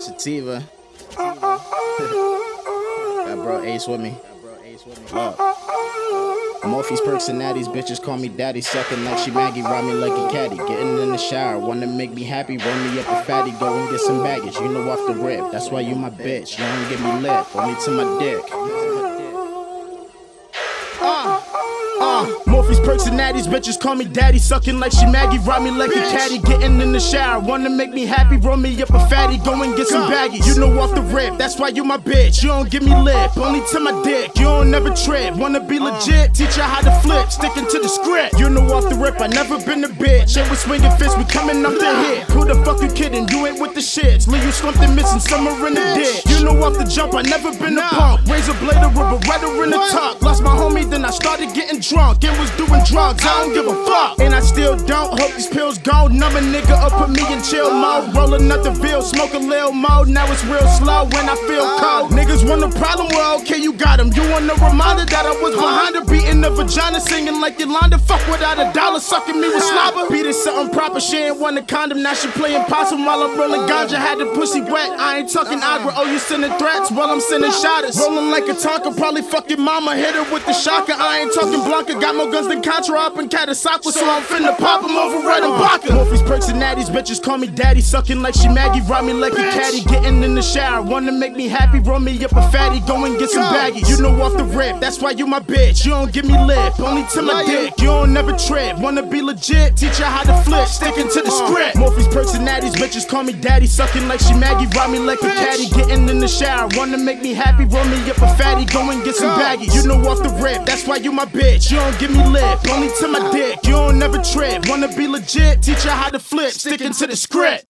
Sativa. I brought Ace with me. Uh, Love. Morphe's perks and natties, bitches call me daddy. Sucking like she Maggie, ride me like a caddy. Getting in the shower, wanna make me happy. Roll me up a fatty, go and get some baggage. You know off the rip, that's why you my bitch. You don't get me lip. roll me to my dick. Uh, Morpheus perks and natties, bitches call me daddy, sucking like she Maggie, ride me like a caddy. Getting in the shower, wanna make me happy, roll me up a fatty, go and get some baggage. You know off the rip, that's why you my bitch. You don't give me lip, only to my dick. You don't never trip, wanna be legit, teach you how to flip, sticking to the script. You know off the rip, I never been a bitch. And we swinging fists, we coming up the hit. Who the fuck you kidding? You ain't with the shits. Leave you slumped and missing summer in the ditch. You know off the jump, I never been a punk. Razor blade, a rubber, in started getting drunk and was doing drugs. I don't give a fuck. And I still don't. Hope these pills gone. Numb a nigga up, put me in chill mode. Roll another bill, smoke a lil mode. Now it's real slow when I feel cold. Niggas want a problem, well, okay, you got him. You want a reminder that I was behind the vagina, singing like Yolanda. Fuck without a dollar, sucking me with slobber. Beat it something proper, she ain't want a condom. Now she playing possum while I'm rolling ganja. Had the pussy wet, I ain't talking agra. Oh, you sending threats while I'm sending shotters. Rolling like a Tonka, probably fucking mama. Hit her with the shocker. I ain't talking Blanca, got more guns than Contra up in Catasauqua, so I'm finna pop him over Red and Baca. Morpheus perks and natties, bitches call me daddy, sucking like she Maggie, ride me like a caddy, getting shower, wanna make me happy, roll me up a fatty, go and get some baggies. You know off the rip, that's why you my bitch. You don't give me lip, only to my dick. You don't never trip, wanna be legit, teach you how to flip, sticking to the script. Morpheus perks and bitches call me daddy, sucking like she Maggie, ride me like a caddy, getting in the shower, wanna make me happy, roll me up a fatty, go and get some baggies. You know off the rip, that's why you my bitch. You don't give me lip, only to my dick. You don't never trip, wanna be legit, teach you how to flip, sticking to the script.